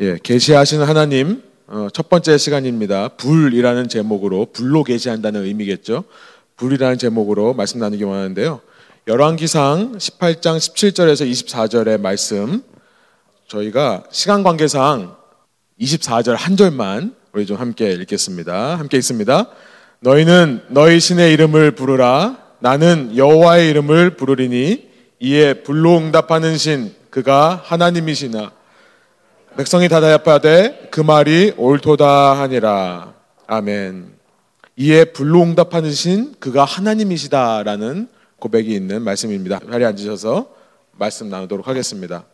예, 계시하시는 하나님 어, 첫 번째 시간입니다. 불이라는 제목으로 불로 계시한다는 의미겠죠. 불이라는 제목으로 말씀 나누기 원하는데요. 열왕기상 18장 17절에서 24절의 말씀 저희가 시간 관계상 24절 한 절만 우리 좀 함께 읽겠습니다. 함께 읽습니다. 너희는 너희 신의 이름을 부르라 나는 여호와의 이름을 부르리니 이에 불로 응답하는 신 그가 하나님이시나 백성이 다다야파되 그 말이 옳도다 하니라. 아멘. 이에 불로 응답하는 신 그가 하나님이시다라는 고백이 있는 말씀입니다. 자리에 앉으셔서 말씀 나누도록 하겠습니다.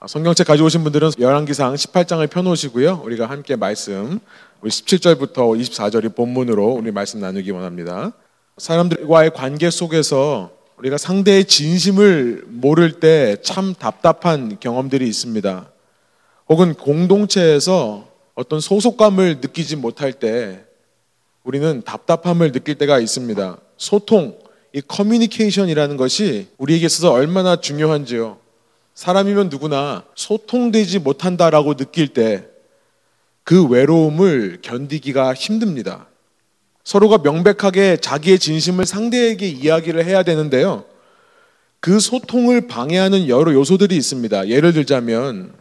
아, 성경책 가져오신 분들은 열왕기상 18장을 펴놓으시고요. 우리가 함께 말씀 우리 17절부터 24절이 본문으로 우리 말씀 나누기 원합니다. 사람들과의 관계 속에서 우리가 상대의 진심을 모를 때 참 답답한 경험들이 있습니다. 혹은 공동체에서 어떤 소속감을 느끼지 못할 때 우리는 답답함을 느낄 때가 있습니다. 소통, 이 커뮤니케이션이라는 것이 우리에게 있어서 얼마나 중요한지요. 사람이면 누구나 소통되지 못한다라고 느낄 때 그 외로움을 견디기가 힘듭니다. 서로가 명백하게 자기의 진심을 상대에게 이야기를 해야 되는데요. 그 소통을 방해하는 여러 요소들이 있습니다. 예를 들자면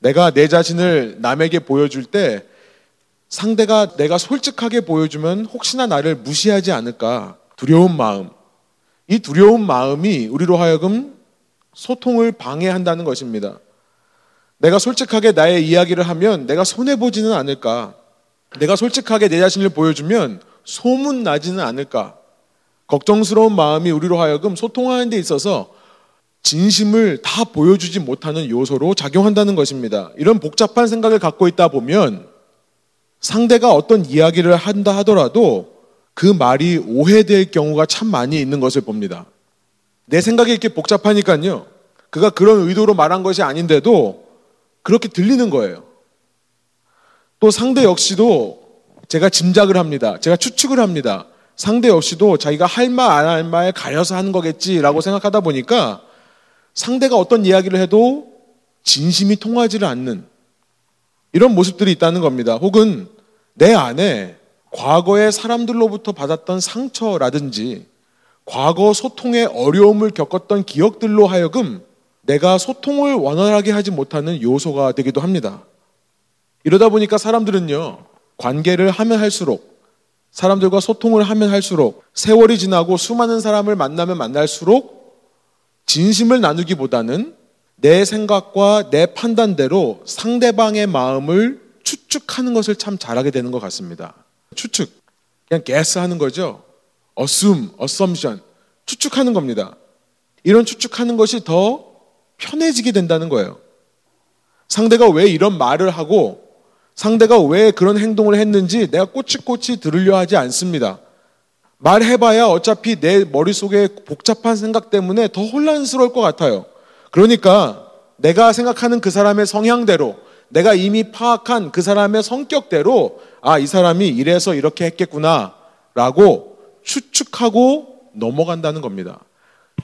내가 내 자신을 남에게 보여줄 때 상대가 내가 솔직하게 보여주면 혹시나 나를 무시하지 않을까 두려운 마음. 이 두려운 마음이 우리로 하여금 소통을 방해한다는 것입니다. 내가 솔직하게 나의 이야기를 하면 내가 손해보지는 않을까. 내가 솔직하게 내 자신을 보여주면 소문 나지는 않을까. 걱정스러운 마음이 우리로 하여금 소통하는 데 있어서 진심을 다 보여주지 못하는 요소로 작용한다는 것입니다. 이런 복잡한 생각을 갖고 있다 보면 상대가 어떤 이야기를 한다 하더라도 그 말이 오해될 경우가 참 많이 있는 것을 봅니다. 내 생각이 이렇게 복잡하니까요. 그가 그런 의도로 말한 것이 아닌데도 그렇게 들리는 거예요. 또 상대 역시도 제가 짐작을 합니다. 제가 추측을 합니다. 상대 역시도 자기가 할 말 안 할 말 가려서 하는 거겠지라고 생각하다 보니까 상대가 어떤 이야기를 해도 진심이 통하지를 않는 이런 모습들이 있다는 겁니다. 혹은 내 안에 과거의 사람들로부터 받았던 상처라든지 과거 소통에 어려움을 겪었던 기억들로 하여금 내가 소통을 원활하게 하지 못하는 요소가 되기도 합니다. 이러다 보니까 사람들은요, 관계를 하면 할수록, 사람들과 소통을 하면 할수록, 세월이 지나고 수많은 사람을 만나면 만날수록 진심을 나누기보다는 내 생각과 내 판단대로 상대방의 마음을 추측하는 것을 참 잘하게 되는 것 같습니다. 추측. 그냥 guess 하는 거죠. assume, assumption. 추측하는 겁니다. 이런 추측하는 것이 더 편해지게 된다는 거예요. 상대가 왜 이런 말을 하고 상대가 왜 그런 행동을 했는지 내가 꼬치꼬치 들으려 하지 않습니다. 말해봐야 어차피 내 머릿속에 복잡한 생각 때문에 더 혼란스러울 것 같아요. 그러니까 내가 생각하는 그 사람의 성향대로 내가 이미 파악한 그 사람의 성격대로 아, 이 사람이 이래서 이렇게 했겠구나 라고 추측하고 넘어간다는 겁니다.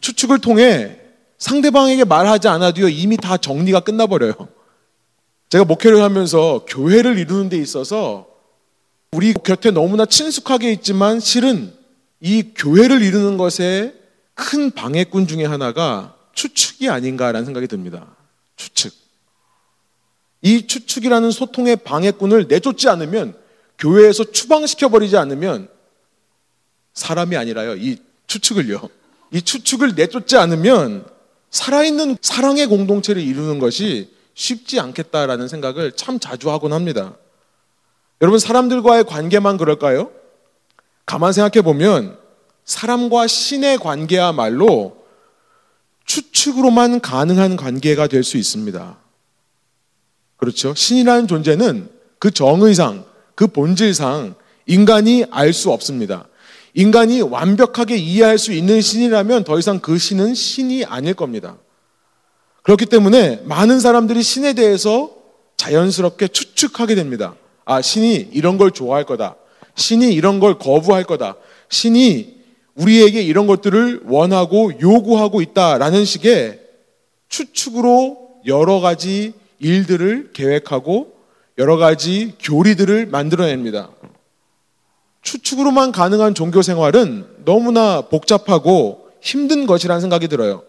추측을 통해 상대방에게 말하지 않아도요, 이미 다 정리가 끝나버려요. 제가 목회를 하면서 교회를 이루는 데 있어서 우리 곁에 너무나 친숙하게 있지만 실은 이 교회를 이루는 것에 큰 방해꾼 중에 하나가 추측이 아닌가라는 생각이 듭니다. 추측. 이 추측이라는 소통의 방해꾼을 내쫓지 않으면 교회에서 추방시켜 버리지 않으면 사람이 아니라요. 이 추측을요. 이 추측을 내쫓지 않으면 살아있는 사랑의 공동체를 이루는 것이 쉽지 않겠다라는 생각을 참 자주 하곤 합니다. 여러분, 사람들과의 관계만 그럴까요? 가만 생각해 보면 사람과 신의 관계야말로 추측으로만 가능한 관계가 될 수 있습니다. 그렇죠? 신이라는 존재는 그 정의상, 그 본질상 인간이 알 수 없습니다. 인간이 완벽하게 이해할 수 있는 신이라면 더 이상 그 신은 신이 아닐 겁니다. 그렇기 때문에 많은 사람들이 신에 대해서 자연스럽게 추측하게 됩니다. 아, 신이 이런 걸 좋아할 거다. 신이 이런 걸 거부할 거다. 신이 우리에게 이런 것들을 원하고 요구하고 있다라는 식의 추측으로 여러 가지 일들을 계획하고 여러 가지 교리들을 만들어냅니다. 추측으로만 가능한 종교 생활은 너무나 복잡하고 힘든 것이라는 생각이 들어요.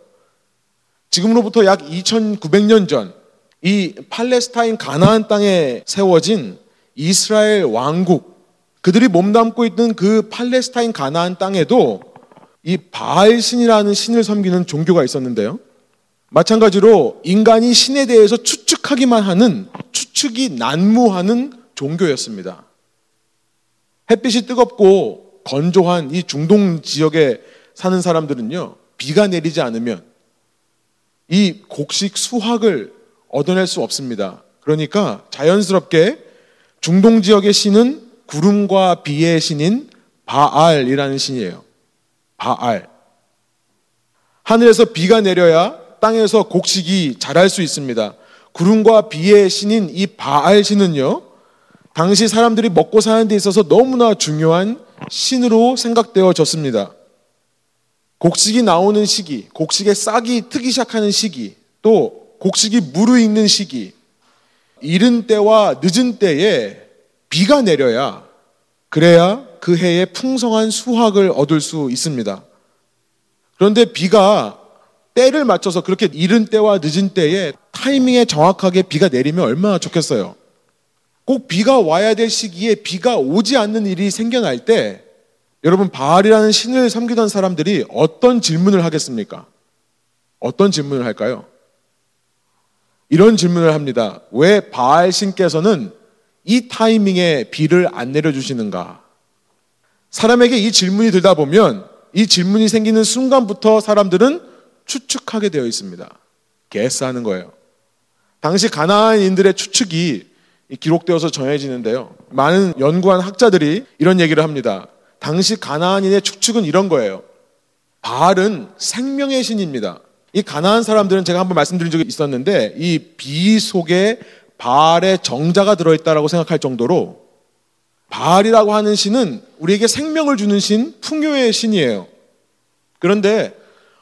지금으로부터 약 2900년 전 이 팔레스타인 가나안 땅에 세워진 이스라엘 왕국 그들이 몸담고 있던 그 팔레스타인 가나안 땅에도 이 바알 신이라는 신을 섬기는 종교가 있었는데요. 마찬가지로 인간이 신에 대해서 추측하기만 하는 추측이 난무하는 종교였습니다. 햇빛이 뜨겁고 건조한 이 중동 지역에 사는 사람들은요, 비가 내리지 않으면 이 곡식 수확을 얻어낼 수 없습니다. 그러니까 자연스럽게 중동 지역의 신은 구름과 비의 신인 바알이라는 신이에요. 바알. 하늘에서 비가 내려야 땅에서 곡식이 자랄 수 있습니다. 구름과 비의 신인 이 바알 신은요, 당시 사람들이 먹고 사는 데 있어서 너무나 중요한 신으로 생각되어졌습니다. 곡식이 나오는 시기, 곡식의 싹이 트기 시작하는 시기, 또 곡식이 무르익는 시기, 이른 때와 늦은 때에 비가 내려야 그래야 그 해에 풍성한 수확을 얻을 수 있습니다. 그런데 비가 때를 맞춰서 그렇게 이른 때와 늦은 때에 타이밍에 정확하게 비가 내리면 얼마나 좋겠어요. 꼭 비가 와야 될 시기에 비가 오지 않는 일이 생겨날 때 여러분 바알이라는 신을 섬기던 사람들이 어떤 질문을 하겠습니까? 어떤 질문을 할까요? 이런 질문을 합니다. 왜 바알 신께서는 이 타이밍에 비를 안 내려주시는가? 사람에게 이 질문이 들다 보면 이 질문이 생기는 순간부터 사람들은 추측하게 되어 있습니다. 개스하는 거예요. 당시 가나안인들의 추측이 기록되어서 전해지는데요. 많은 연구한 학자들이 이런 얘기를 합니다. 당시 가나안인의 추측은 이런 거예요. 바알은 생명의 신입니다. 이 가나안 사람들은 제가 한번 말씀드린 적이 있었는데 이 비 속에 바알의 정자가 들어있다라고 생각할 정도로 바알이라고 하는 신은 우리에게 생명을 주는 신, 풍요의 신이에요. 그런데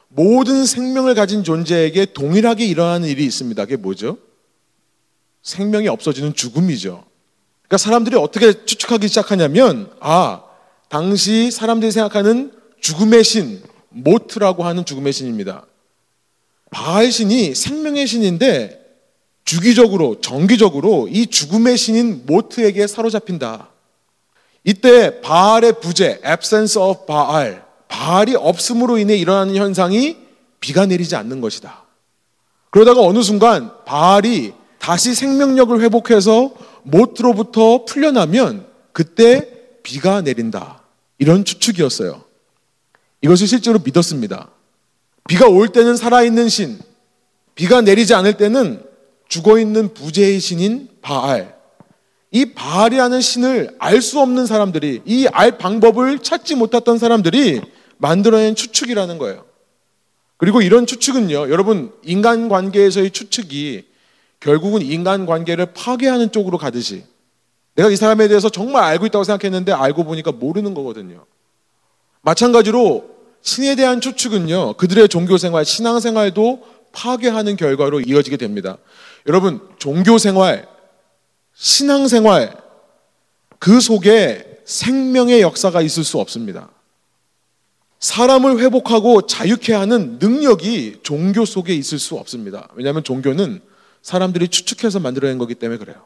모든 생명을 가진 존재에게 동일하게 일어나는 일이 있습니다. 그게 뭐죠? 생명이 없어지는 죽음이죠. 그러니까 사람들이 어떻게 추측하기 시작하냐면, 아, 당시 사람들이 생각하는 죽음의 신, 모트라고 하는 죽음의 신입니다. 바알 신이 생명의 신인데 주기적으로 정기적으로 이 죽음의 신인 모트에게 사로잡힌다. 이때 바알의 부재, absence of 바알, 바알이 없음으로 인해 일어나는 현상이 비가 내리지 않는 것이다. 그러다가 어느 순간 바알이 다시 생명력을 회복해서 모트로부터 풀려나면 그때 비가 내린다. 이런 추측이었어요. 이것을 실제로 믿었습니다. 비가 올 때는 살아있는 신, 비가 내리지 않을 때는 죽어 있는 부재의 신인 바알. 이 바알이라는 신을 알 수 없는 사람들이, 이 알 방법을 찾지 못했던 사람들이 만들어낸 추측이라는 거예요. 그리고 이런 추측은요, 여러분, 인간 관계에서의 추측이 결국은 인간 관계를 파괴하는 쪽으로 가듯이 내가 이 사람에 대해서 정말 알고 있다고 생각했는데 알고 보니까 모르는 거거든요. 마찬가지로 신에 대한 추측은요, 그들의 종교 생활, 신앙 생활도 파괴하는 결과로 이어지게 됩니다. 여러분, 종교 생활, 신앙 생활, 그 속에 생명의 역사가 있을 수 없습니다. 사람을 회복하고 자유케 하는 능력이 종교 속에 있을 수 없습니다. 왜냐하면 종교는 사람들이 추측해서 만들어낸 거기 때문에 그래요.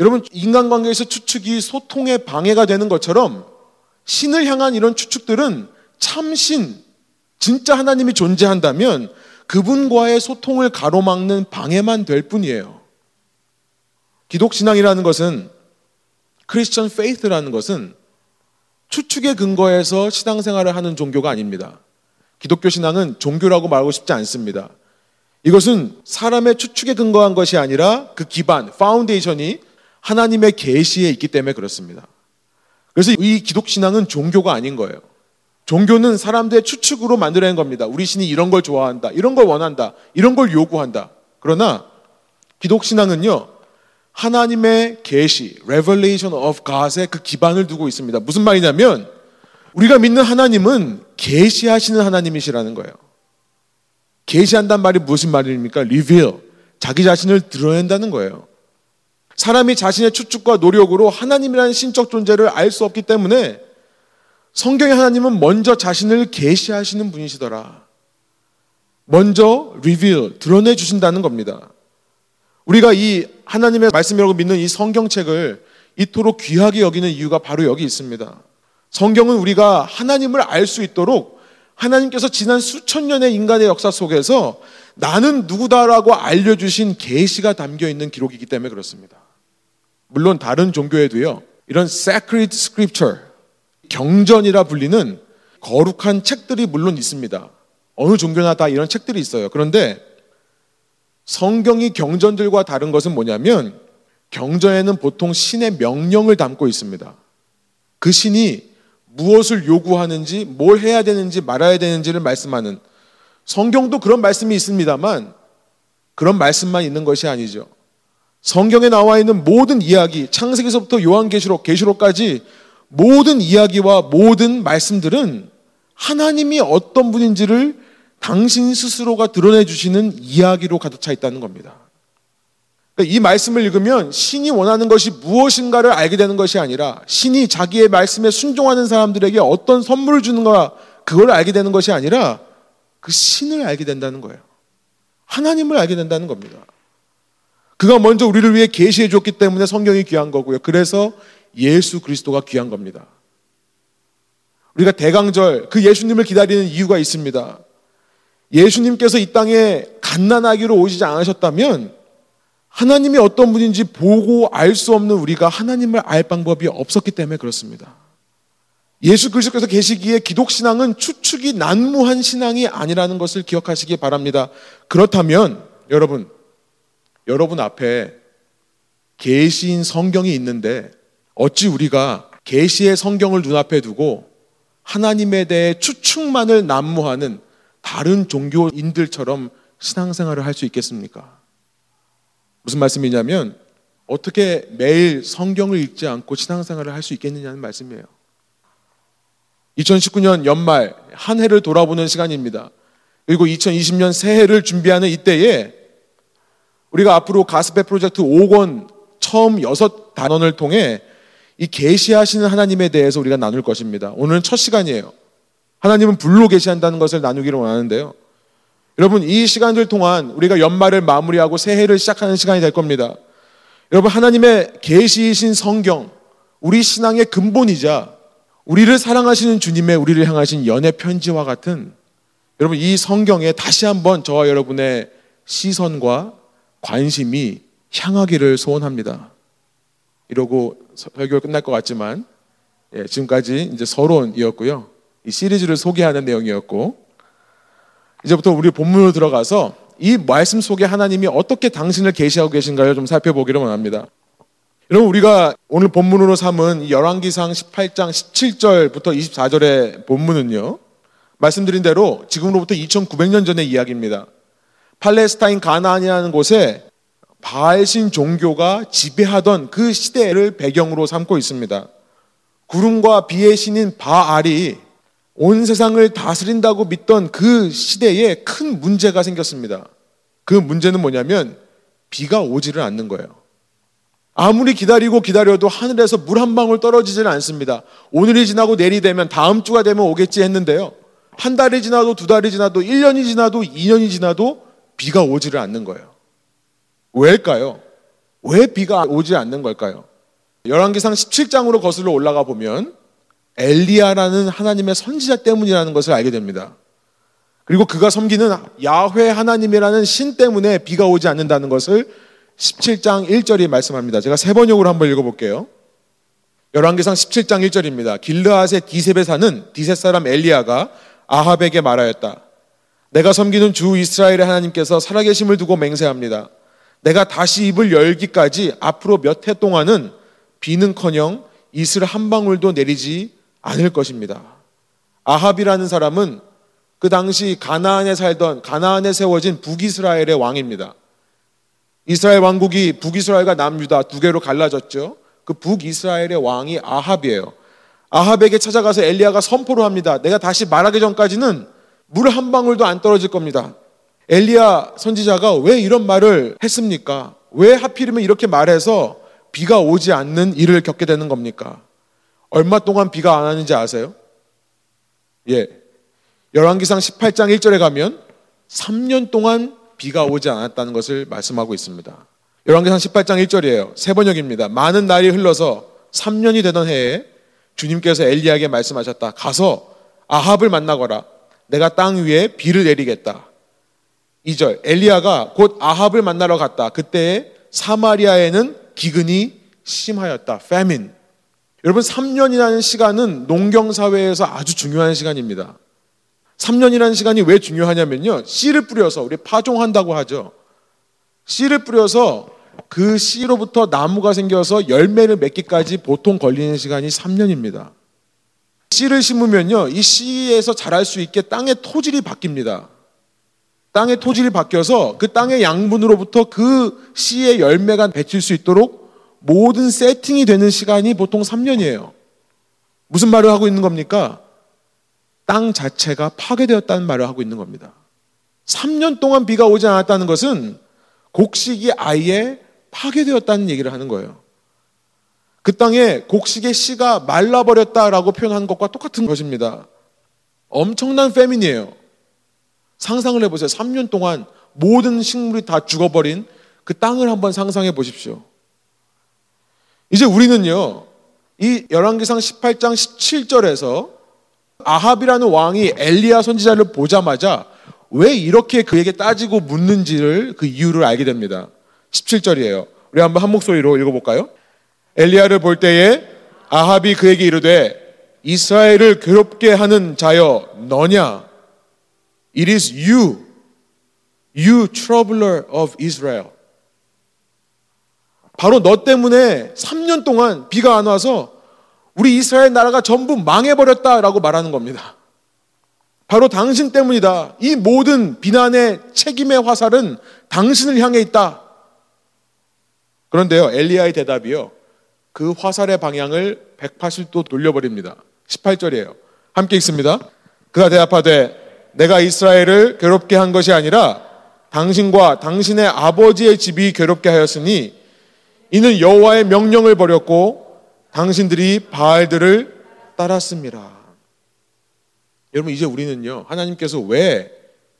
여러분, 인간관계에서 추측이 소통에 방해가 되는 것처럼 신을 향한 이런 추측들은 참신, 진짜 하나님이 존재한다면 그분과의 소통을 가로막는 방해만 될 뿐이에요. 기독신앙이라는 것은 크리스천 페이스라는 것은 추측의 근거에서 신앙생활을 하는 종교가 아닙니다. 기독교 신앙은 종교라고 말하고 싶지 않습니다. 이것은 사람의 추측에 근거한 것이 아니라 그 기반, foundation이 하나님의 계시에 있기 때문에 그렇습니다. 그래서 이 기독 신앙은 종교가 아닌 거예요. 종교는 사람들의 추측으로 만들어낸 겁니다. 우리 신이 이런 걸 좋아한다. 이런 걸 원한다. 이런 걸 요구한다. 그러나 기독 신앙은요. 하나님의 계시, revelation of God의 그 기반을 두고 있습니다. 무슨 말이냐면 우리가 믿는 하나님은 계시하시는 하나님이시라는 거예요. 계시한단 말이 무슨 말입니까? reveal. 자기 자신을 드러낸다는 거예요. 사람이 자신의 추측과 노력으로 하나님이라는 신적 존재를 알 수 없기 때문에 성경의 하나님은 먼저 자신을 계시하시는 분이시더라. 먼저 리빌 드러내 주신다는 겁니다. 우리가 이 하나님의 말씀이라고 믿는 이 성경책을 이토록 귀하게 여기는 이유가 바로 여기 있습니다. 성경은 우리가 하나님을 알 수 있도록 하나님께서 지난 수천 년의 인간의 역사 속에서 나는 누구다라고 알려주신 계시가 담겨 있는 기록이기 때문에 그렇습니다. 물론 다른 종교에도요 이런 sacred scripture 경전이라 불리는 거룩한 책들이 물론 있습니다. 어느 종교나 다 이런 책들이 있어요. 그런데 성경이 경전들과 다른 것은 뭐냐면 경전에는 보통 신의 명령을 담고 있습니다. 그 신이 무엇을 요구하는지, 뭘 해야 되는지, 말아야 되는지를 말씀하는 성경도 그런 말씀이 있습니다만 그런 말씀만 있는 것이 아니죠. 성경에 나와 있는 모든 이야기, 창세기서부터 요한계시록, 계시록까지 모든 이야기와 모든 말씀들은 하나님이 어떤 분인지를 당신 스스로가 드러내 주시는 이야기로 가득 차 있다는 겁니다. 그러니까 이 말씀을 읽으면 신이 원하는 것이 무엇인가를 알게 되는 것이 아니라 신이 자기의 말씀에 순종하는 사람들에게 어떤 선물을 주는가 그걸 알게 되는 것이 아니라 그 신을 알게 된다는 거예요. 하나님을 알게 된다는 겁니다. 그가 먼저 우리를 위해 계시해 줬기 때문에 성경이 귀한 거고요. 그래서 예수 그리스도가 귀한 겁니다. 우리가 대강절 그 예수님을 기다리는 이유가 있습니다. 예수님께서 이 땅에 갓난아기로 오시지 않으셨다면 하나님이 어떤 분인지 보고 알 수 없는 우리가 하나님을 알 방법이 없었기 때문에 그렇습니다. 예수 그리스도께서 계시기에 기독 신앙은 추측이 난무한 신앙이 아니라는 것을 기억하시기 바랍니다. 그렇다면 여러분 여러분 앞에 계시인 성경이 있는데 어찌 우리가 계시의 성경을 눈앞에 두고 하나님에 대해 추측만을 난무하는 다른 종교인들처럼 신앙생활을 할 수 있겠습니까? 무슨 말씀이냐면 어떻게 매일 성경을 읽지 않고 신앙생활을 할 수 있겠느냐는 말씀이에요. 2019년 연말 한 해를 돌아보는 시간입니다. 그리고 2020년 새해를 준비하는 이때에 우리가 앞으로 가스페 프로젝트 5권 처음 여섯 단원을 통해 이 계시하시는 하나님에 대해서 우리가 나눌 것입니다. 오늘은 첫 시간이에요. 하나님은 불로 계시한다는 것을 나누기를 원하는데요. 여러분 이 시간들 동안 우리가 연말을 마무리하고 새해를 시작하는 시간이 될 겁니다. 여러분 하나님의 계시이신 성경 우리 신앙의 근본이자 우리를 사랑하시는 주님의 우리를 향하신 연애 편지와 같은 여러분 이 성경에 다시 한번 저와 여러분의 시선과 관심이 향하기를 소원합니다. 이러고 설교가 끝날 것 같지만 예, 지금까지 이제 서론이었고요. 이 시리즈를 소개하는 내용이었고 이제부터 우리 본문으로 들어가서 이 말씀 속에 하나님이 어떻게 당신을 계시하고 계신가를 좀 살펴보기를 원합니다. 여러분 우리가 오늘 본문으로 삼은 열왕기상 18장 17절부터 24절의 본문은요. 말씀드린 대로 지금으로부터 2900년 전의 이야기입니다. 팔레스타인 가나안이라는 곳에 바알신 종교가 지배하던 그 시대를 배경으로 삼고 있습니다. 구름과 비의 신인 바알이 온 세상을 다스린다고 믿던 그 시대에 큰 문제가 생겼습니다. 그 문제는 뭐냐면 비가 오지를 않는 거예요. 아무리 기다리고 기다려도 하늘에서 물 한 방울 떨어지지는 않습니다. 오늘이 지나고 내일이 되면 다음 주가 되면 오겠지 했는데요. 한 달이 지나도 두 달이 지나도 1년이 지나도 2년이 지나도 비가 오지를 않는 거예요. 왜일까요? 왜 비가 오지 않는 걸까요? 열왕기상 17장으로 거슬러 올라가 보면 엘리야라는 하나님의 선지자 때문이라는 것을 알게 됩니다. 그리고 그가 섬기는 야훼 하나님이라는 신 때문에 비가 오지 않는다는 것을 17장 1절이 말씀합니다. 제가 세 번역으로 한번 읽어볼게요. 열왕기상 17장 1절입니다. 길르앗의 디셉에 사는 디셉 사람 엘리야가 아합에게 말하였다. 내가 섬기는 주 이스라엘의 하나님께서 살아계심을 두고 맹세합니다. 내가 다시 입을 열기까지 앞으로 몇 해 동안은 비는커녕 이슬 한 방울도 내리지 않을 것입니다. 아합이라는 사람은 그 당시 가나안에 살던 가나안에 세워진 북이스라엘의 왕입니다. 이스라엘 왕국이 북이스라엘과 남유다 두 개로 갈라졌죠. 그 북이스라엘의 왕이 아합이에요. 아합에게 찾아가서 엘리야가 선포를 합니다. 내가 다시 말하기 전까지는 물 한 방울도 안 떨어질 겁니다. 엘리야 선지자가 왜 이런 말을 했습니까? 왜 하필이면 이렇게 말해서 비가 오지 않는 일을 겪게 되는 겁니까? 얼마 동안 비가 안 하는지 아세요? 예. 열왕기상 18장 1절에 가면 3년 동안 비가 오지 않았다는 것을 말씀하고 있습니다. 열왕기상 18장 1절이에요. 세 번역입니다. 많은 날이 흘러서 3년이 되던 해에 주님께서 엘리야에게 말씀하셨다. 가서 아합을 만나거라. 내가 땅 위에 비를 내리겠다. 2절 엘리야가 곧 아합을 만나러 갔다. 그때 사마리아에는 기근이 심하였다. famine. 여러분 3년이라는 시간은 농경 사회에서 아주 중요한 시간입니다. 3년이라는 시간이 왜 중요하냐면요. 씨를 뿌려서 우리 파종한다고 하죠. 씨를 뿌려서 그 씨로부터 나무가 생겨서 열매를 맺기까지 보통 걸리는 시간이 3년입니다. 씨를 심으면요. 이 씨에서 자랄 수 있게 땅의 토질이 바뀝니다. 땅의 토질이 바뀌어서 그 땅의 양분으로부터 그 씨의 열매가 맺힐 수 있도록 모든 세팅이 되는 시간이 보통 3년이에요. 무슨 말을 하고 있는 겁니까? 땅 자체가 파괴되었다는 말을 하고 있는 겁니다. 3년 동안 비가 오지 않았다는 것은 곡식이 아예 파괴되었다는 얘기를 하는 거예요. 그 땅에 곡식의 씨가 말라버렸다라고 표현한 것과 똑같은 것입니다. 엄청난 페민이에요. 상상을 해보세요. 3년 동안 모든 식물이 다 죽어버린 그 땅을 한번 상상해 보십시오. 이제 우리는요, 이 열왕기상 18장 17절에서 아합이라는 왕이 엘리야 선지자를 보자마자 왜 이렇게 그에게 따지고 묻는지를 그 이유를 알게 됩니다. 17절이에요. 우리 한번 한 목소리로 읽어볼까요? 엘리야를 볼 때에 아합이 그에게 이르되 이스라엘을 괴롭게 하는 자여 너냐? It is you, you troubler of Israel. 바로 너 때문에 3년 동안 비가 안 와서 우리 이스라엘 나라가 전부 망해버렸다라고 말하는 겁니다. 바로 당신 때문이다. 이 모든 비난의 책임의 화살은 당신을 향해 있다. 그런데요, 엘리야의 대답이요. 그 화살의 방향을 180도 돌려버립니다. 18절이에요. 함께 읽습니다. 그가 대답하되 내가 이스라엘을 괴롭게 한 것이 아니라 당신과 당신의 아버지의 집이 괴롭게 하였으니 이는 여호와의 명령을 버렸고 당신들이 바알들을 따랐습니다. 여러분 이제 우리는요 하나님께서 왜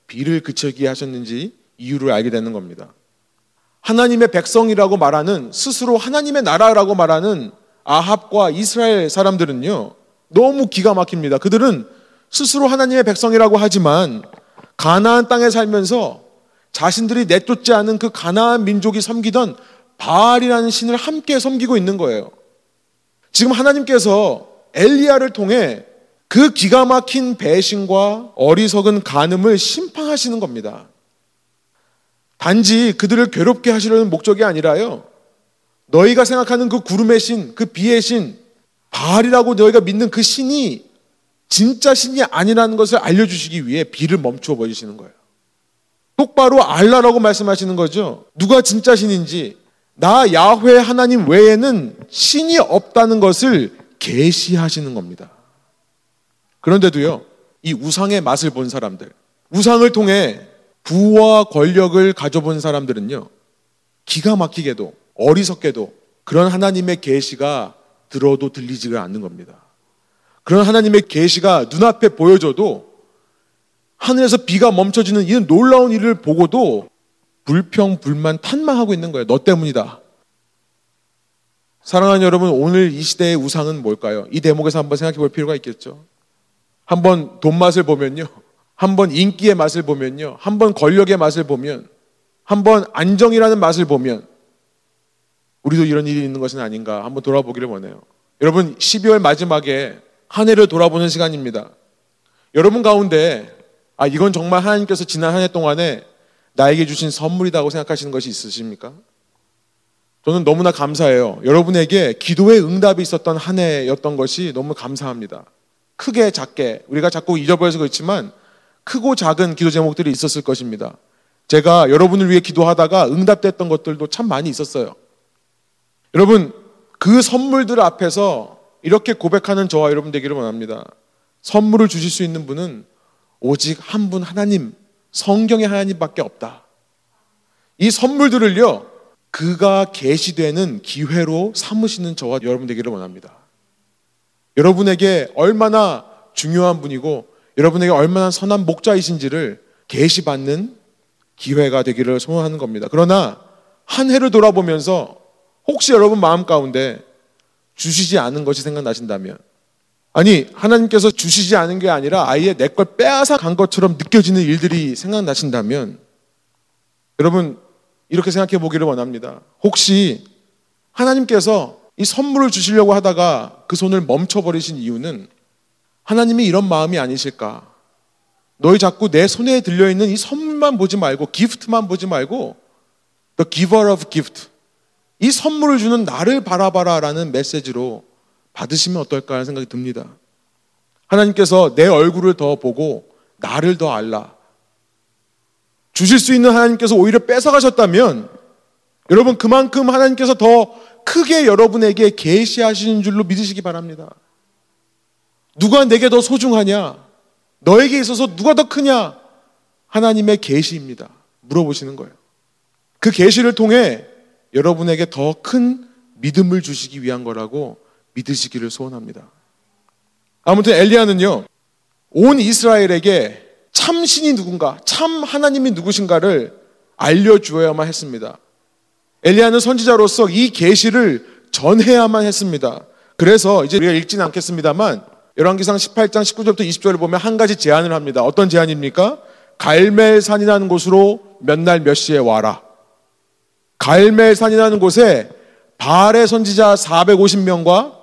비를 그치게 하셨는지 이유를 알게 되는 겁니다. 하나님의 백성이라고 말하는 스스로 하나님의 나라라고 말하는 아합과 이스라엘 사람들은요 너무 기가 막힙니다. 그들은 스스로 하나님의 백성이라고 하지만 가나안 땅에 살면서 자신들이 내쫓지 않은 그 가나안 민족이 섬기던 바알이라는 신을 함께 섬기고 있는 거예요. 지금 하나님께서 엘리야를 통해 그 기가 막힌 배신과 어리석은 간음을 심판하시는 겁니다. 단지 그들을 괴롭게 하시려는 목적이 아니라요. 너희가 생각하는 그 구름의 신, 그 비의 신, 바알이라고 너희가 믿는 그 신이 진짜 신이 아니라는 것을 알려주시기 위해 비를 멈추어 버리시는 거예요. 똑바로 알라라고 말씀하시는 거죠. 누가 진짜 신인지, 나 야훼 하나님 외에는 신이 없다는 것을 계시하시는 겁니다. 그런데도요, 이 우상의 맛을 본 사람들, 우상을 통해 부와 권력을 가져본 사람들은요, 기가 막히게도 어리석게도 그런 하나님의 계시가 들어도 들리지가 않는 겁니다. 그런 하나님의 계시가 눈앞에 보여줘도 하늘에서 비가 멈춰지는 이 놀라운 일을 보고도 불평, 불만, 탄망하고 있는 거예요. 너 때문이다. 사랑하는 여러분, 오늘 이 시대의 우상은 뭘까요? 이 대목에서 한번 생각해 볼 필요가 있겠죠. 한번 돈 맛을 보면요. 한번 인기의 맛을 보면요. 한번 권력의 맛을 보면, 한번 안정이라는 맛을 보면, 우리도 이런 일이 있는 것은 아닌가 한번 돌아보기를 원해요. 여러분, 12월 마지막에 한 해를 돌아보는 시간입니다. 여러분 가운데, 아, 이건 정말 하나님께서 지난 한 해 동안에 나에게 주신 선물이라고 생각하시는 것이 있으십니까? 저는 너무나 감사해요. 여러분에게 기도의 응답이 있었던 한 해였던 것이 너무 감사합니다. 크게 작게 우리가 자꾸 잊어버려서 그렇지만 크고 작은 기도 제목들이 있었을 것입니다. 제가 여러분을 위해 기도하다가 응답됐던 것들도 참 많이 있었어요. 여러분 그 선물들 앞에서 이렇게 고백하는 저와 여러분 되기를 원합니다. 선물을 주실 수 있는 분은 오직 한 분 하나님 성경의 하나님밖에 없다. 이 선물들을요, 그가 계시되는 기회로 삼으시는 저와 여러분 되기를 원합니다. 여러분에게 얼마나 중요한 분이고 여러분에게 얼마나 선한 목자이신지를 계시받는 기회가 되기를 소원하는 겁니다. 그러나 한 해를 돌아보면서 혹시 여러분 마음 가운데 주시지 않은 것이 생각나신다면 아니 하나님께서 주시지 않은 게 아니라 아예 내 걸 빼앗아 간 것처럼 느껴지는 일들이 생각나신다면 여러분 이렇게 생각해 보기를 원합니다. 혹시 하나님께서 이 선물을 주시려고 하다가 그 손을 멈춰버리신 이유는 하나님이 이런 마음이 아니실까? 너희 자꾸 내 손에 들려있는 이 선물만 보지 말고, 기프트만 보지 말고, the giver of gift. 이 선물을 주는 나를 바라봐라 라는 메시지로 받으시면 어떨까 하는 생각이 듭니다. 하나님께서 내 얼굴을 더 보고 나를 더 알라. 주실 수 있는 하나님께서 오히려 뺏어가셨다면 여러분 그만큼 하나님께서 더 크게 여러분에게 계시하시는 줄로 믿으시기 바랍니다. 누가 내게 더 소중하냐? 너에게 있어서 누가 더 크냐? 하나님의 계시입니다. 물어보시는 거예요. 그 계시를 통해 여러분에게 더 큰 믿음을 주시기 위한 거라고 믿으시기를 소원합니다. 아무튼 엘리야는요. 온 이스라엘에게 참 신이 누군가, 참 하나님이 누구신가를 알려 주어야만 했습니다. 엘리야는 선지자로서 이 계시를 전해야만 했습니다. 그래서 이제 우리가 읽지는 않겠습니다만 열왕기상 18장 19절부터 20절을 보면 한 가지 제안을 합니다. 어떤 제안입니까? 갈멜산이라는 곳으로 몇 날 몇 시에 와라. 갈멜산이라는 곳에 바알의 선지자 450명과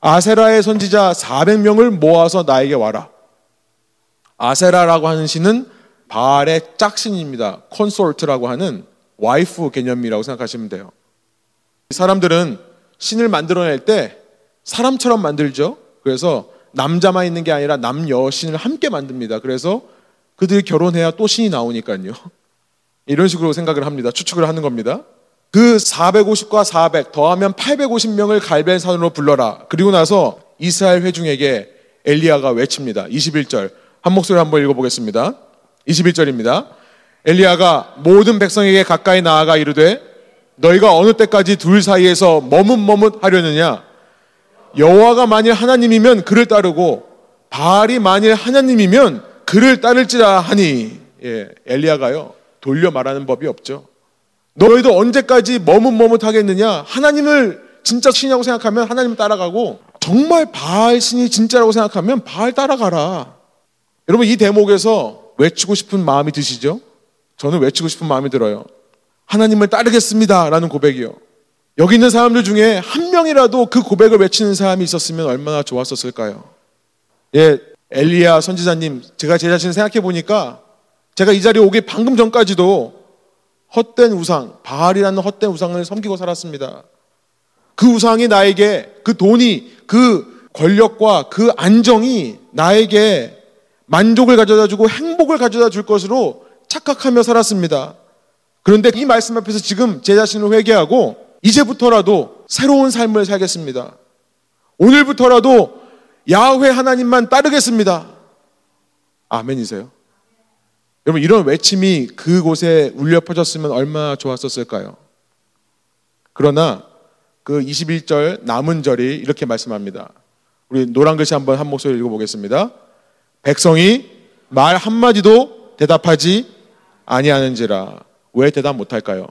아세라의 선지자 400명을 모아서 나에게 와라. 아세라라고 하는 신은 바알의 짝신입니다. 콘솔트라고 하는 와이프 개념이라고 생각하시면 돼요. 사람들은 신을 만들어낼 때 사람처럼 만들죠. 그래서 남자만 있는 게 아니라 남여 신을 함께 만듭니다. 그래서 그들이 결혼해야 또 신이 나오니까요. 이런 식으로 생각을 합니다. 추측을 하는 겁니다. 그 450과 400 더하면 850명을 갈벨산으로 불러라. 그리고 나서 이스라엘 회중에게 엘리야가 외칩니다. 21절. 한 목소리 한번 읽어보겠습니다. 21절입니다. 엘리야가 모든 백성에게 가까이 나아가 이르되 너희가 어느 때까지 둘 사이에서 머뭇머뭇 하려느냐? 여호와가 만일 하나님이면 그를 따르고 바알이 만일 하나님이면 그를 따를지라 하니 예, 엘리야가요 돌려 말하는 법이 없죠. 너희도 언제까지 머뭇머뭇하겠느냐? 하나님을 진짜 신이라고 생각하면 하나님 따라가고 정말 바알 신이 진짜라고 생각하면 바알 따라가라. 여러분 이 대목에서 외치고 싶은 마음이 드시죠? 저는 외치고 싶은 마음이 들어요. 하나님을 따르겠습니다라는 고백이요. 여기 있는 사람들 중에 한 명이라도 그 고백을 외치는 사람이 있었으면 얼마나 좋았었을까요? 예, 엘리야 선지자님, 제가 제 자신을 생각해 보니까 제가 이 자리에 오기 방금 전까지도 헛된 우상, 바알이라는 헛된 우상을 섬기고 살았습니다. 그 우상이 나에게 그 돈이 그 권력과 그 안정이 나에게 만족을 가져다 주고 행복을 가져다 줄 것으로 착각하며 살았습니다. 그런데 이 말씀 앞에서 지금 제 자신을 회개하고 이제부터라도 새로운 삶을 살겠습니다. 오늘부터라도 야훼 하나님만 따르겠습니다. 아멘이세요? 여러분 이런 외침이 그곳에 울려 퍼졌으면 얼마나 좋았었을까요? 그러나 그 21절 남은 절이 이렇게 말씀합니다. 우리 노란 글씨 한번 한 목소리 읽어보겠습니다. 백성이 말 한마디도 대답하지 아니하는지라 왜 대답 못할까요?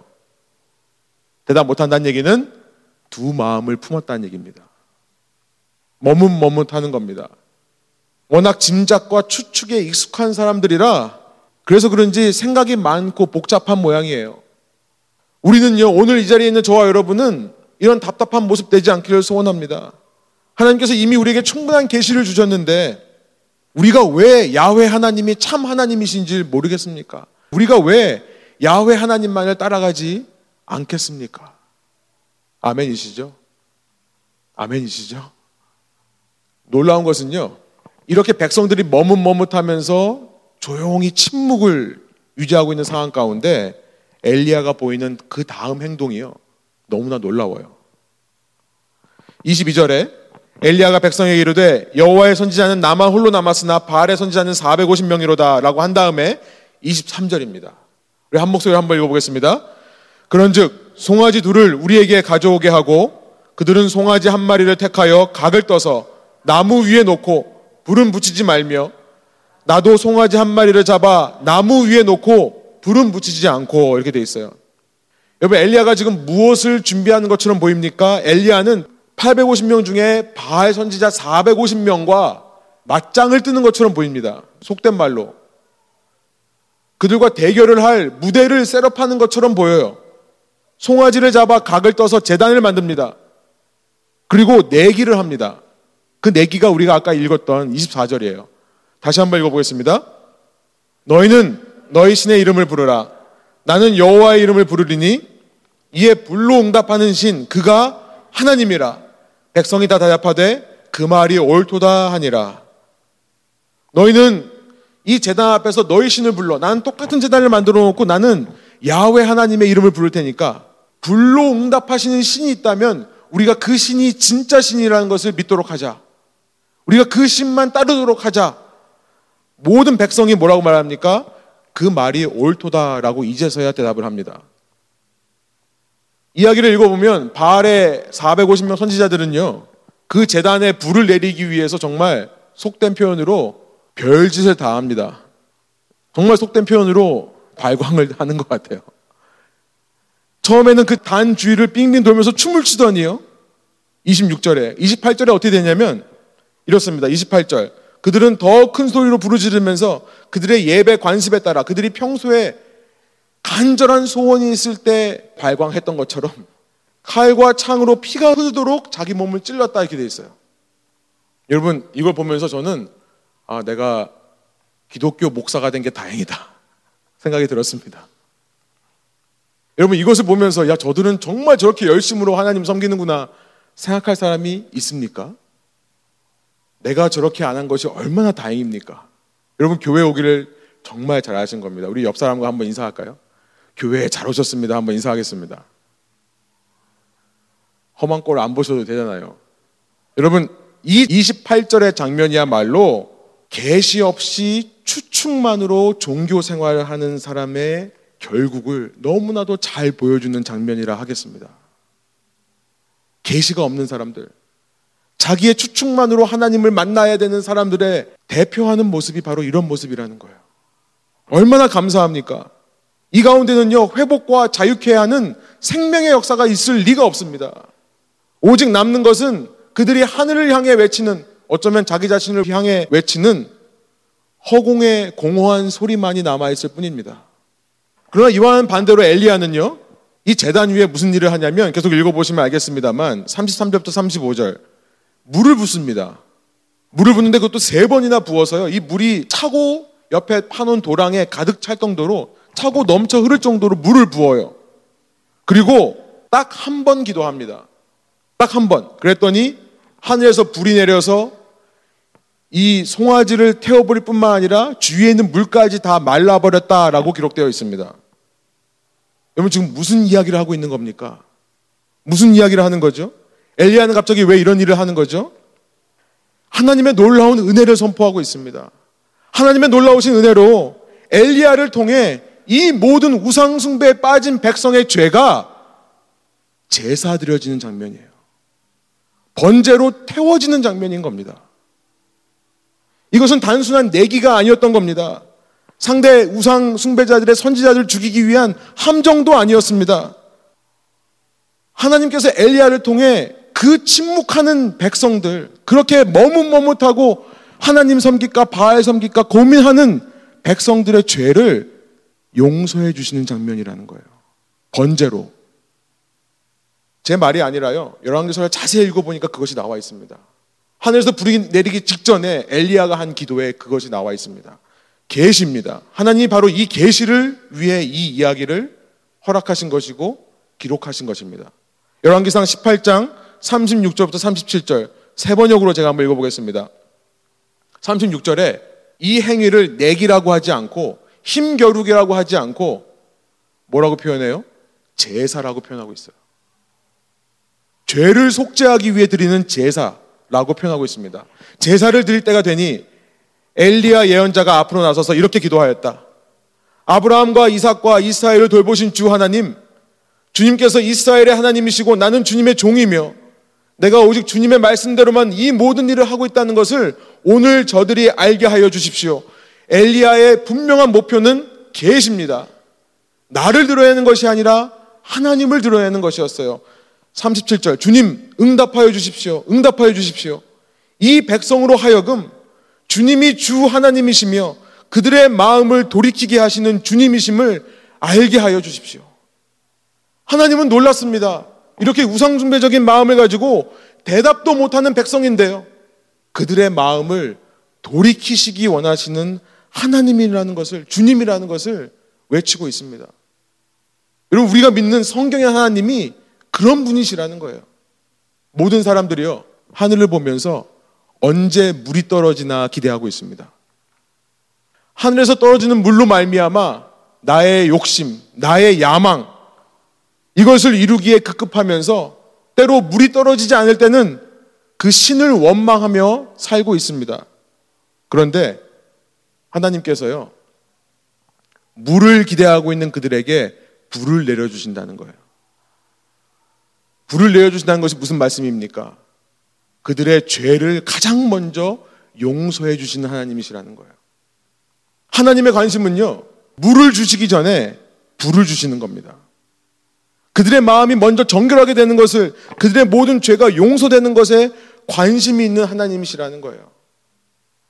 대답 못한다는 얘기는 두 마음을 품었다는 얘기입니다. 머뭇머뭇하는 겁니다. 워낙 짐작과 추측에 익숙한 사람들이라 그래서 그런지 생각이 많고 복잡한 모양이에요. 우리는요, 오늘 이 자리에 있는 저와 여러분은 이런 답답한 모습 되지 않기를 소원합니다. 하나님께서 이미 우리에게 충분한 계시를 주셨는데 우리가 왜 야훼 하나님이 참 하나님이신지 모르겠습니까? 우리가 왜 야훼 하나님만을 따라가지 않겠습니까? 아멘이시죠? 아멘이시죠? 놀라운 것은요, 이렇게 백성들이 머뭇머뭇하면서 조용히 침묵을 유지하고 있는 상황 가운데 엘리야가 보이는 그 다음 행동이요. 너무나 놀라워요. 22절에 엘리야가 백성에게 이르되 여호와의 선지자는 나만 홀로 남았으나 바알의 선지자는 450명이로다라고 한 다음에 23절입니다. 우리 한 목소리 한번 읽어보겠습니다. 그런즉 송아지 둘을 우리에게 가져오게 하고 그들은 송아지 한 마리를 택하여 각을 떠서 나무 위에 놓고 불은 붙이지 말며 나도 송아지 한 마리를 잡아 나무 위에 놓고 불은 붙이지 않고 이렇게 돼 있어요. 여러분 엘리야가 지금 무엇을 준비하는 것처럼 보입니까? 엘리야는 850명 중에 바알 선지자 450명과 맞짱을 뜨는 것처럼 보입니다. 속된 말로. 그들과 대결을 할 무대를 셋업하는 것처럼 보여요. 송아지를 잡아 각을 떠서 재단을 만듭니다. 그리고 내기를 합니다. 그 내기가 우리가 아까 읽었던 24절이에요. 다시 한번 읽어보겠습니다. 너희는 너희 신의 이름을 부르라. 나는 여호와의 이름을 부르리니 이에 불로 응답하는 신 그가 하나님이라. 백성이 다 대답하되 그 말이 옳도다 하니라. 너희는 이 재단 앞에서 너희 신을 불러. 나는 똑같은 재단을 만들어 놓고 나는 야훼 하나님의 이름을 부를 테니까 불로 응답하시는 신이 있다면 우리가 그 신이 진짜 신이라는 것을 믿도록 하자. 우리가 그 신만 따르도록 하자. 모든 백성이 뭐라고 말합니까? 그 말이 옳도다라고 이제서야 대답을 합니다. 이야기를 읽어보면 바알의 450명 선지자들은요, 그 재단에 불을 내리기 위해서 정말 속된 표현으로 별짓을 다 합니다. 정말 속된 표현으로 발광을 하는 것 같아요. 처음에는 그 단 주위를 빙빙 돌면서 춤을 추더니요. 26절에, 28절에 어떻게 되냐면 이렇습니다. 28절. 그들은 더 큰 소리로 부르짖으면서 그들의 예배 관습에 따라 그들이 평소에 간절한 소원이 있을 때 발광했던 것처럼 칼과 창으로 피가 흐르도록 자기 몸을 찔렀다 이렇게 돼 있어요. 여러분 이걸 보면서 저는 아 내가 기독교 목사가 된 게 다행이다 생각이 들었습니다. 여러분 이것을 보면서 야 저들은 정말 저렇게 열심으로 하나님 섬기는구나 생각할 사람이 있습니까? 내가 저렇게 안 한 것이 얼마나 다행입니까? 여러분 교회 오기를 정말 잘하신 겁니다. 우리 옆 사람과 한번 인사할까요? 교회에 잘 오셨습니다. 한번 인사하겠습니다. 험한 꼴 안 보셔도 되잖아요. 여러분 이 28절의 장면이야말로 계시 없이 추측만으로 종교 생활을 하는 사람의 결국을 너무나도 잘 보여주는 장면이라 하겠습니다. 계시가 없는 사람들, 자기의 추측만으로 하나님을 만나야 되는 사람들의 대표하는 모습이 바로 이런 모습이라는 거예요. 얼마나 감사합니까? 이 가운데는요, 회복과 자유케 하는 생명의 역사가 있을 리가 없습니다. 오직 남는 것은 그들이 하늘을 향해 외치는, 어쩌면 자기 자신을 향해 외치는 허공의 공허한 소리만이 남아있을 뿐입니다. 그러나 이와는 반대로 엘리야는요, 이 재단 위에 무슨 일을 하냐면 계속 읽어보시면 알겠습니다만 33절부터 35절 물을 붓습니다. 물을 붓는데 그것도 세 번이나 부어서요. 이 물이 차고 옆에 파놓은 도랑에 가득 찰 정도로 차고 넘쳐 흐를 정도로 물을 부어요. 그리고 딱 한 번 기도합니다. 딱 한 번. 그랬더니 하늘에서 불이 내려서 이 송아지를 태워버릴 뿐만 아니라 주위에 있는 물까지 다 말라버렸다라고 기록되어 있습니다. 여러분 지금 무슨 이야기를 하고 있는 겁니까? 무슨 이야기를 하는 거죠? 엘리야는 갑자기 왜 이런 일을 하는 거죠? 하나님의 놀라운 은혜를 선포하고 있습니다. 하나님의 놀라우신 은혜로 엘리야를 통해 이 모든 우상 숭배에 빠진 백성의 죄가 제사 드려지는 장면이에요. 번제로 태워지는 장면인 겁니다. 이것은 단순한 내기가 아니었던 겁니다. 상대 우상 숭배자들의 선지자들을 죽이기 위한 함정도 아니었습니다. 하나님께서 엘리야를 통해 그 침묵하는 백성들, 그렇게 머뭇머뭇하고 하나님 섬길까 바알 섬길까 고민하는 백성들의 죄를 용서해 주시는 장면이라는 거예요. 번제로. 제 말이 아니라요. 열왕기서를 자세히 읽어보니까 그것이 나와 있습니다. 하늘에서 불이 내리기 직전에 엘리야가 한 기도에 그것이 나와 있습니다. 계시입니다. 하나님이 바로 이 계시를 위해 이 이야기를 허락하신 것이고 기록하신 것입니다. 열왕기상 18장 36절부터 37절 세 번역으로 제가 한번 읽어보겠습니다. 36절에 이 행위를 내기라고 하지 않고 힘겨루기라고 하지 않고 뭐라고 표현해요? 제사라고 표현하고 있어요. 죄를 속죄하기 위해 드리는 제사라고 표현하고 있습니다. 제사를 드릴 때가 되니 엘리야 예언자가 앞으로 나서서 이렇게 기도하였다. 아브라함과 이삭과 이스라엘을 돌보신 주 하나님, 주님께서 이스라엘의 하나님이시고 나는 주님의 종이며 내가 오직 주님의 말씀대로만 이 모든 일을 하고 있다는 것을 오늘 저들이 알게 하여 주십시오. 엘리야의 분명한 목표는 계십니다. 나를 드러내는 것이 아니라 하나님을 드러내는 것이었어요. 37절 주님 응답하여 주십시오. 응답하여 주십시오. 이 백성으로 하여금 주님이 주 하나님이시며 그들의 마음을 돌이키게 하시는 주님이심을 알게 하여 주십시오. 하나님은 놀랐습니다. 이렇게 우상숭배적인 마음을 가지고 대답도 못하는 백성인데요. 그들의 마음을 돌이키시기 원하시는 하나님이라는 것을, 주님이라는 것을 외치고 있습니다. 여러분, 우리가 믿는 성경의 하나님이 그런 분이시라는 거예요. 모든 사람들이요, 하늘을 보면서 언제 물이 떨어지나 기대하고 있습니다. 하늘에서 떨어지는 물로 말미암아 나의 욕심, 나의 야망, 이것을 이루기에 급급하면서 때로 물이 떨어지지 않을 때는 그 신을 원망하며 살고 있습니다. 그런데 하나님께서요, 물을 기대하고 있는 그들에게 불을 내려주신다는 거예요. 불을 내려주신다는 것이 무슨 말씀입니까? 그들의 죄를 가장 먼저 용서해 주시는 하나님이시라는 거예요. 하나님의 관심은요, 물을 주시기 전에 불을 주시는 겁니다. 그들의 마음이 먼저 정결하게 되는 것을, 그들의 모든 죄가 용서되는 것에 관심이 있는 하나님이시라는 거예요.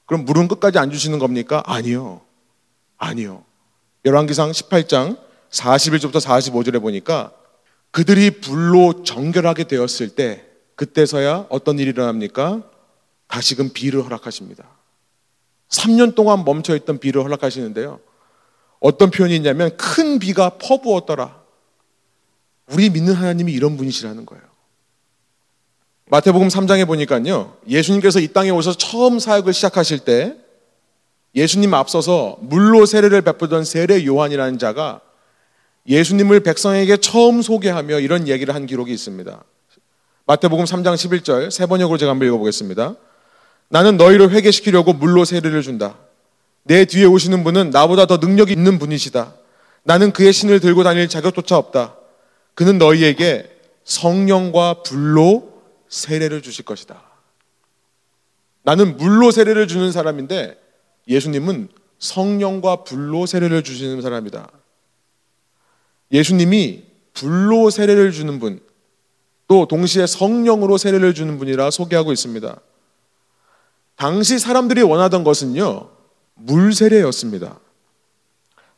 그럼 물은 끝까지 안 주시는 겁니까? 아니요. 아니요. 열왕기상 18장 41절부터 45절에 보니까 그들이 불로 정결하게 되었을 때 그때서야 어떤 일이 일어납니까? 다시금 비를 허락하십니다. 3년 동안 멈춰 있던 비를 허락하시는데요. 어떤 표현이 있냐면 큰 비가 퍼부었더라. 우리 믿는 하나님이 이런 분이시라는 거예요. 마태복음 3장에 보니까요. 예수님께서 이 땅에 오셔서 처음 사역을 시작하실 때 예수님 앞서서 물로 세례를 베푸던 세례 요한이라는 자가 예수님을 백성에게 처음 소개하며 이런 얘기를 한 기록이 있습니다. 마태복음 3장 11절 세 번역으로 제가 한번 읽어보겠습니다. 나는 너희를 회개시키려고 물로 세례를 준다. 내 뒤에 오시는 분은 나보다 더 능력이 있는 분이시다. 나는 그의 신을 들고 다닐 자격조차 없다. 그는 너희에게 성령과 불로 세례를 주실 것이다. 나는 물로 세례를 주는 사람인데 예수님은 성령과 불로 세례를 주시는 사람이다. 예수님이 불로 세례를 주는 분, 또 동시에 성령으로 세례를 주는 분이라 소개하고 있습니다. 당시 사람들이 원하던 것은요, 물 세례였습니다.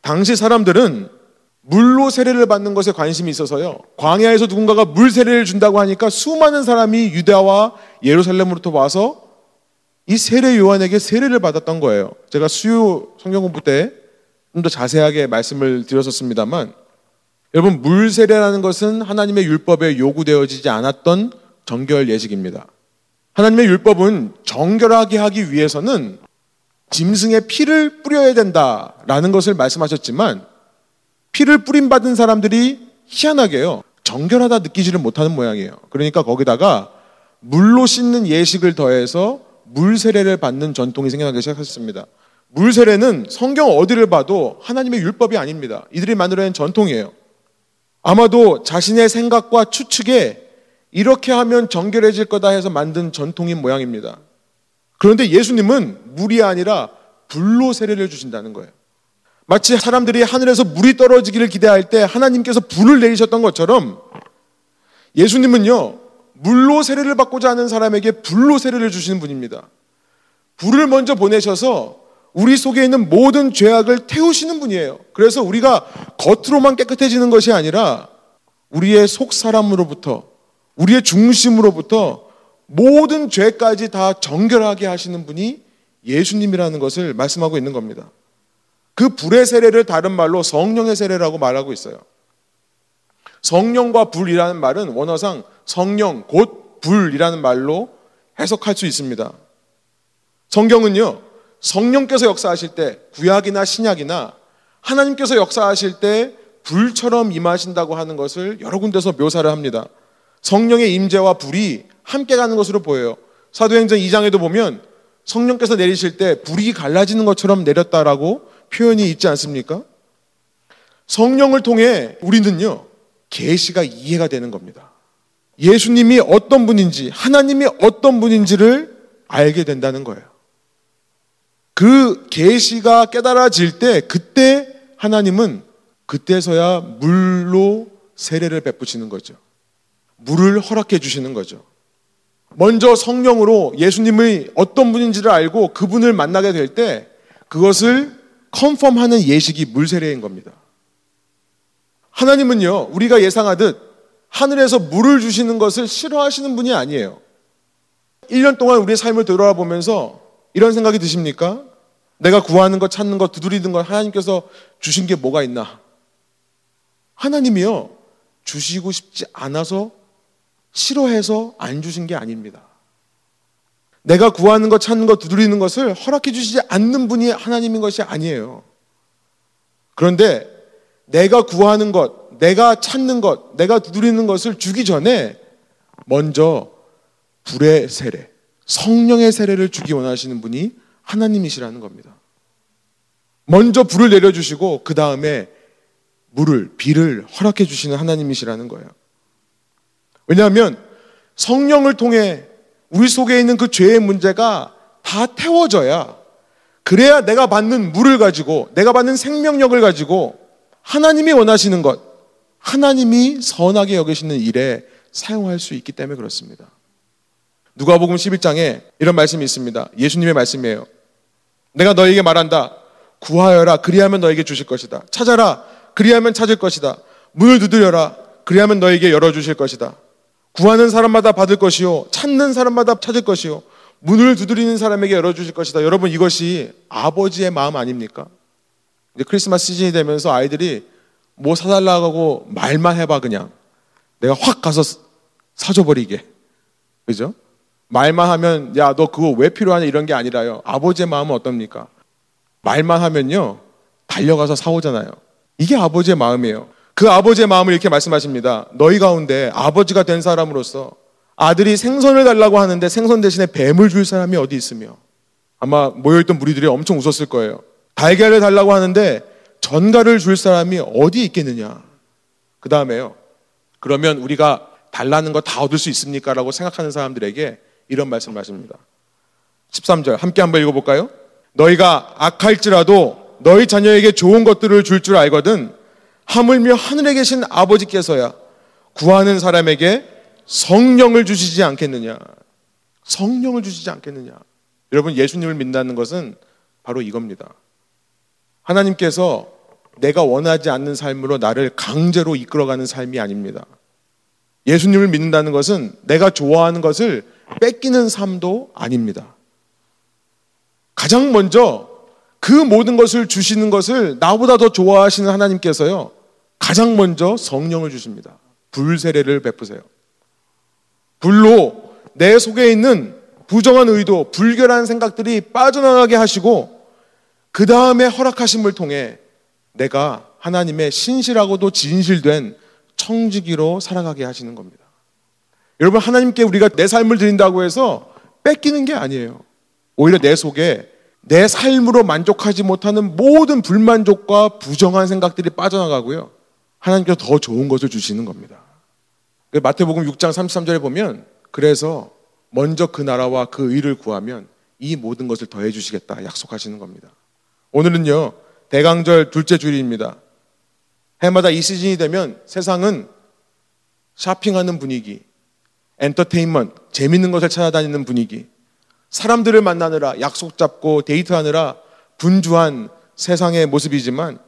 당시 사람들은 물로 세례를 받는 것에 관심이 있어서요. 광야에서 누군가가 물 세례를 준다고 하니까 수많은 사람이 유대와 예루살렘으로부터 와서 이 세례 요한에게 세례를 받았던 거예요. 제가 수요 성경 공부 때 좀 더 자세하게 말씀을 드렸었습니다만 여러분 물 세례라는 것은 하나님의 율법에 요구되어지지 않았던 정결 예식입니다. 하나님의 율법은 정결하게 하기 위해서는 짐승의 피를 뿌려야 된다라는 것을 말씀하셨지만 피를 뿌림 받은 사람들이 희한하게요. 정결하다 느끼지를 못하는 모양이에요. 그러니까 거기다가 물로 씻는 예식을 더해서 물 세례를 받는 전통이 생겨나기 시작했습니다. 물 세례는 성경 어디를 봐도 하나님의 율법이 아닙니다. 이들이 만들어낸 전통이에요. 아마도 자신의 생각과 추측에 이렇게 하면 정결해질 거다 해서 만든 전통인 모양입니다. 그런데 예수님은 물이 아니라 불로 세례를 주신다는 거예요. 마치 사람들이 하늘에서 물이 떨어지기를 기대할 때 하나님께서 불을 내리셨던 것처럼 예수님은요, 물로 세례를 받고자 하는 사람에게 불로 세례를 주시는 분입니다. 불을 먼저 보내셔서 우리 속에 있는 모든 죄악을 태우시는 분이에요. 그래서 우리가 겉으로만 깨끗해지는 것이 아니라 우리의 속 사람으로부터 우리의 중심으로부터 모든 죄까지 다 정결하게 하시는 분이 예수님이라는 것을 말씀하고 있는 겁니다. 그 불의 세례를 다른 말로 성령의 세례라고 말하고 있어요. 성령과 불이라는 말은 원어상 성령 곧 불이라는 말로 해석할 수 있습니다. 성경은요, 성령께서 역사하실 때 구약이나 신약이나 하나님께서 역사하실 때 불처럼 임하신다고 하는 것을 여러 군데서 묘사를 합니다. 성령의 임재와 불이 함께 가는 것으로 보여요. 사도행전 2장에도 보면 성령께서 내리실 때 불이 갈라지는 것처럼 내렸다라고 표현이 있지 않습니까? 성령을 통해 우리는요, 계시가 이해가 되는 겁니다. 예수님이 어떤 분인지, 하나님이 어떤 분인지를 알게 된다는 거예요. 그 계시가 깨달아질 때 그때 하나님은 그때서야 물로 세례를 베푸시는 거죠. 물을 허락해 주시는 거죠. 먼저 성령으로 예수님의 어떤 분인지를 알고 그분을 만나게 될 때 그것을 컨펌하는 예식이 물세례인 겁니다. 하나님은요, 우리가 예상하듯 하늘에서 물을 주시는 것을 싫어하시는 분이 아니에요. 1년 동안 우리의 삶을 돌아보면서 이런 생각이 드십니까? 내가 구하는 것, 찾는 것, 두드리는 것 하나님께서 주신 게 뭐가 있나? 하나님이요, 주시고 싶지 않아서 싫어해서 안 주신 게 아닙니다. 내가 구하는 것, 찾는 것, 두드리는 것을 허락해 주시지 않는 분이 하나님인 것이 아니에요. 그런데 내가 구하는 것, 내가 찾는 것, 내가 두드리는 것을 주기 전에 먼저 불의 세례, 성령의 세례를 주기 원하시는 분이 하나님이시라는 겁니다. 먼저 불을 내려주시고 그 다음에 물을, 비를 허락해 주시는 하나님이시라는 거예요. 왜냐하면 성령을 통해 우리 속에 있는 그 죄의 문제가 다 태워져야 그래야 내가 받는 물을 가지고 내가 받는 생명력을 가지고 하나님이 원하시는 것, 하나님이 선하게 여기시는 일에 사용할 수 있기 때문에 그렇습니다. 누가복음 11장에 이런 말씀이 있습니다. 예수님의 말씀이에요. 내가 너에게 말한다. 구하여라. 그리하면 너에게 주실 것이다. 찾아라. 그리하면 찾을 것이다. 문을 두드려라. 그리하면 너에게 열어주실 것이다. 구하는 사람마다 받을 것이요. 찾는 사람마다 찾을 것이요. 문을 두드리는 사람에게 열어주실 것이다. 여러분 이것이 아버지의 마음 아닙니까? 이제 크리스마스 시즌이 되면서 아이들이 뭐 사달라고 말만 해봐 그냥. 내가 확 가서 사줘버리게. 그죠? 말만 하면 야 너 그거 왜 필요하냐 이런 게 아니라요. 아버지의 마음은 어떻습니까? 말만 하면요 달려가서 사오잖아요. 이게 아버지의 마음이에요. 그 아버지의 마음을 이렇게 말씀하십니다. 너희 가운데 아버지가 된 사람으로서 아들이 생선을 달라고 하는데 생선 대신에 뱀을 줄 사람이 어디 있으며 아마 모여있던 무리들이 엄청 웃었을 거예요. 달걀을 달라고 하는데 전갈을 줄 사람이 어디 있겠느냐. 그 다음에요. 그러면 우리가 달라는 거 다 얻을 수 있습니까? 라고 생각하는 사람들에게 이런 말씀을 하십니다. 13절 함께 한번 읽어볼까요? 너희가 악할지라도 너희 자녀에게 좋은 것들을 줄줄 알거든 하물며 하늘에 계신 아버지께서야 구하는 사람에게 성령을 주시지 않겠느냐. 성령을 주시지 않겠느냐. 여러분 예수님을 믿는다는 것은 바로 이겁니다. 하나님께서 내가 원하지 않는 삶으로 나를 강제로 이끌어가는 삶이 아닙니다. 예수님을 믿는다는 것은 내가 좋아하는 것을 뺏기는 삶도 아닙니다. 가장 먼저 그 모든 것을 주시는 것을 나보다 더 좋아하시는 하나님께서요, 가장 먼저 성령을 주십니다. 불세례를 베푸세요. 불로 내 속에 있는 부정한 의도, 불결한 생각들이 빠져나가게 하시고, 그 다음에 허락하심을 통해 내가 하나님의 신실하고도 진실된 청지기로 살아가게 하시는 겁니다. 여러분, 하나님께 우리가 내 삶을 드린다고 해서 뺏기는 게 아니에요. 오히려 내 속에 내 삶으로 만족하지 못하는 모든 불만족과 부정한 생각들이 빠져나가고요. 하나님께서 더 좋은 것을 주시는 겁니다. 그 마태복음 6장 33절에 보면 그래서 먼저 그 나라와 그 의를 구하면 이 모든 것을 더해 주시겠다 약속하시는 겁니다. 오늘은요. 대강절 둘째 주일입니다. 해마다 이 시즌이 되면 세상은 쇼핑하는 분위기, 엔터테인먼트, 재밌는 것을 찾아다니는 분위기, 사람들을 만나느라 약속 잡고 데이트하느라 분주한 세상의 모습이지만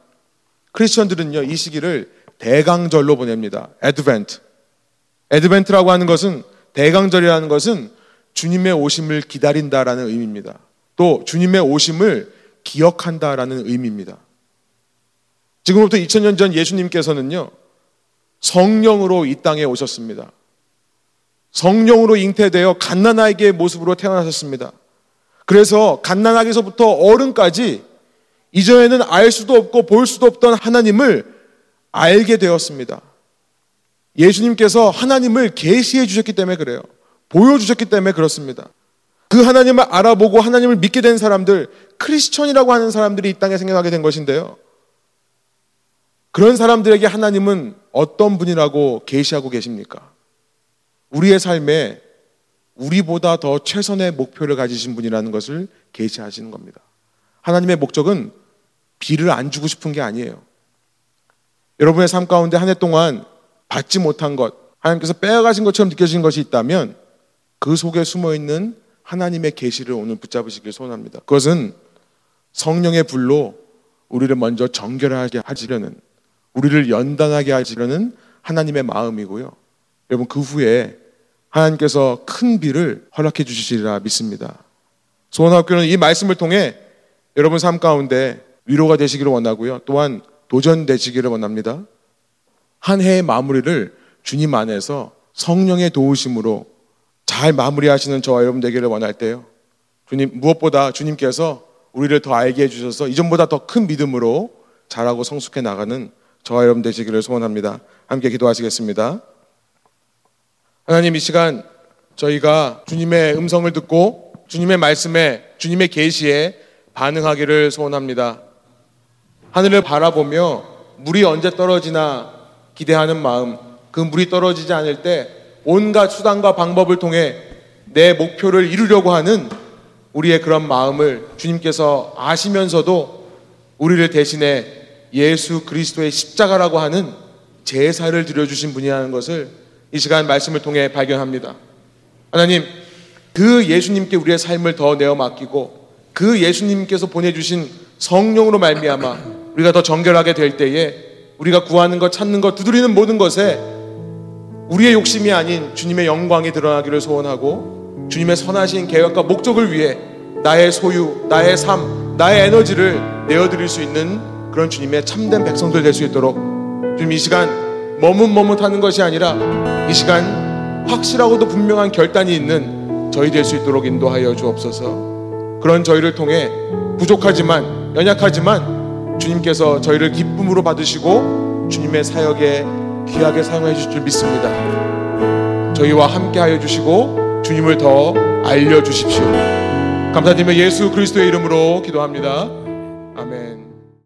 크리스천들은요, 이 시기를 대강절로 보냅니다. Advent. Advent라고 하는 것은 대강절이라는 것은 주님의 오심을 기다린다라는 의미입니다. 또 주님의 오심을 기억한다라는 의미입니다. 지금부터 2000년 전 예수님께서는요, 성령으로 이 땅에 오셨습니다. 성령으로 잉태되어 갓난아기의 모습으로 태어나셨습니다. 그래서 갓난아기서부터 어른까지 이전에는 알 수도 없고 볼 수도 없던 하나님을 알게 되었습니다. 예수님께서 하나님을 계시해 주셨기 때문에 그래요. 보여주셨기 때문에 그렇습니다. 그 하나님을 알아보고 하나님을 믿게 된 사람들, 크리스천이라고 하는 사람들이 이 땅에 생겨나게 된 것인데요. 그런 사람들에게 하나님은 어떤 분이라고 계시하고 계십니까? 우리의 삶에 우리보다 더 최선의 목표를 가지신 분이라는 것을 계시하시는 겁니다. 하나님의 목적은 비를 안 주고 싶은 게 아니에요. 여러분의 삶 가운데 한 해 동안 받지 못한 것, 하나님께서 빼앗가신 것처럼 느껴지는 것이 있다면 그 속에 숨어 있는 하나님의 계시를 오늘 붙잡으시길 소원합니다. 그것은 성령의 불로 우리를 먼저 정결하게 하시려는 우리를 연단하게 하시려는 하나님의 마음이고요. 여러분 그 후에 하나님께서 큰 비를 허락해 주시리라 믿습니다. 소원학교는 이 말씀을 통해 여러분 삶 가운데 위로가 되시기를 원하고요. 또한 도전되시기를 원합니다. 한 해의 마무리를 주님 안에서 성령의 도우심으로 잘 마무리하시는 저와 여러분 되기를 원할 때요. 주님 무엇보다 주님께서 우리를 더 알게 해주셔서 이전보다 더 큰 믿음으로 잘하고 성숙해 나가는 저와 여러분 되시기를 소원합니다. 함께 기도하시겠습니다. 하나님 이 시간 저희가 주님의 음성을 듣고 주님의 말씀에 주님의 계시에 반응하기를 소원합니다. 하늘을 바라보며 물이 언제 떨어지나 기대하는 마음, 그 물이 떨어지지 않을 때 온갖 수단과 방법을 통해 내 목표를 이루려고 하는 우리의 그런 마음을 주님께서 아시면서도 우리를 대신해 예수 그리스도의 십자가라고 하는 제사를 드려주신 분이라는 것을 이 시간 말씀을 통해 발견합니다. 하나님, 그 예수님께 우리의 삶을 더 내어 맡기고 그 예수님께서 보내주신 성령으로 말미암아 우리가 더 정결하게 될 때에 우리가 구하는 것, 찾는 것, 두드리는 모든 것에 우리의 욕심이 아닌 주님의 영광이 드러나기를 소원하고 주님의 선하신 계획과 목적을 위해 나의 소유, 나의 삶, 나의 에너지를 내어드릴 수 있는 그런 주님의 참된 백성들 될 수 있도록 주님 이 시간 머뭇머뭇하는 것이 아니라 이 시간 확실하고도 분명한 결단이 있는 저희 될 수 있도록 인도하여 주옵소서. 그런 저희를 통해 부족하지만 연약하지만 주님께서 저희를 기쁨으로 받으시고 주님의 사역에 귀하게 사용해 주실 줄 믿습니다. 저희와 함께 하여 주시고 주님을 더 알려 주십시오. 감사드리며 예수 그리스도의 이름으로 기도합니다. 아멘.